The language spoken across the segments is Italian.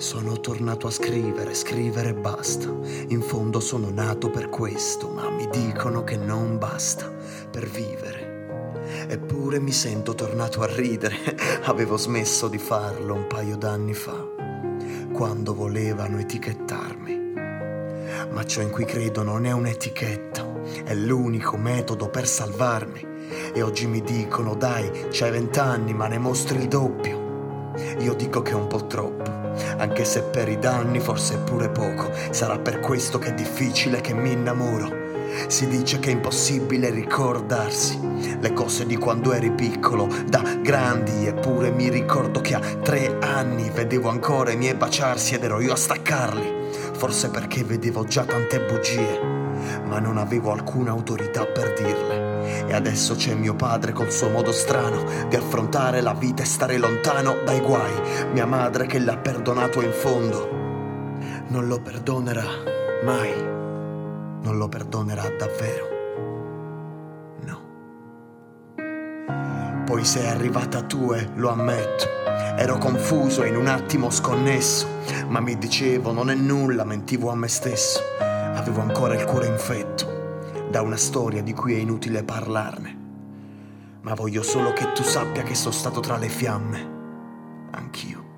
Sono tornato a scrivere, scrivere e basta. In fondo sono nato per questo, ma mi dicono che non basta per vivere. Eppure mi sento tornato a ridere. Avevo smesso di farlo un paio d'anni fa, quando volevano etichettarmi. Ma ciò in cui credo non è un'etichetta, è l'unico metodo per salvarmi. E oggi mi dicono, dai, c'hai vent'anni, ma ne mostri il doppio. Io dico che è un po' troppo anche se per i danni forse è pure poco. Sarà per questo che è difficile che mi innamoro. Si dice che è impossibile ricordarsi le cose di quando eri piccolo, da grandi, eppure mi ricordo che a tre anni vedevo ancora i miei baciarsi ed ero io a staccarli. Forse perché vedevo già tante bugie, ma non avevo alcuna autorità per dirle. E adesso c'è mio padre col suo modo strano di affrontare la vita e stare lontano dai guai. Mia madre che l'ha perdonato in fondo. Non lo perdonerà mai. Non lo perdonerà davvero. No. Poi sei arrivata tu e lo ammetto. Ero confuso e in un attimo sconnesso, ma mi dicevo non è nulla, mentivo a me stesso. Avevo ancora il cuore infetto da una storia di cui è inutile parlarne. Ma voglio solo che tu sappia che sono stato tra le fiamme. Anch'io.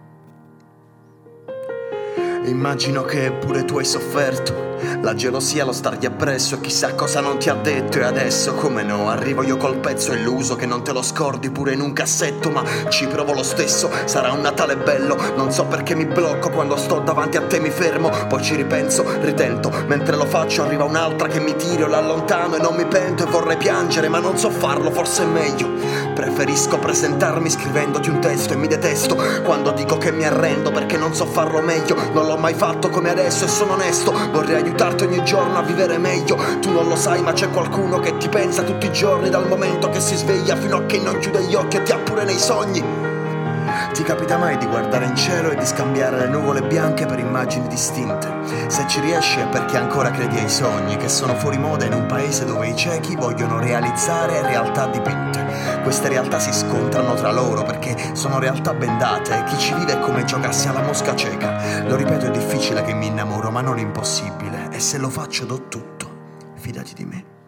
Immagino che pure tu hai sofferto. La gelosia, lo stargli appresso e chissà cosa non ti ha detto. E adesso, come no, arrivo io col pezzo e l'uso che non te lo scordi pure in un cassetto. Ma ci provo lo stesso, sarà un Natale bello. Non so perché mi blocco quando sto davanti a te, mi fermo. Poi ci ripenso, ritento. Mentre lo faccio, arriva un'altra che mi tiro, l'allontano e non mi pento. E vorrei piangere, ma non so farlo, forse è meglio. Preferisco presentarmi scrivendoti un testo e mi detesto quando dico che mi arrendo perché non so farlo meglio. Non l'ho mai fatto come adesso e sono onesto. Vorrei aiutarti ogni giorno a vivere meglio. Tu non lo sai, ma c'è qualcuno che ti pensa tutti i giorni dal momento che si sveglia fino a che non chiude gli occhi e ti ha pure nei sogni. Ti capita mai di guardare in cielo e di scambiare le nuvole bianche per immagini distinte? Se ci riesci è perché ancora credi ai sogni che sono fuori moda in un paese dove i ciechi vogliono realizzare realtà dipinte. Queste realtà si scontrano tra loro perché sono realtà bendate e chi ci vive è come giocarsi alla mosca cieca. Lo ripeto, è difficile che mi innamoro, ma non impossibile e se lo faccio do tutto. Fidati di me.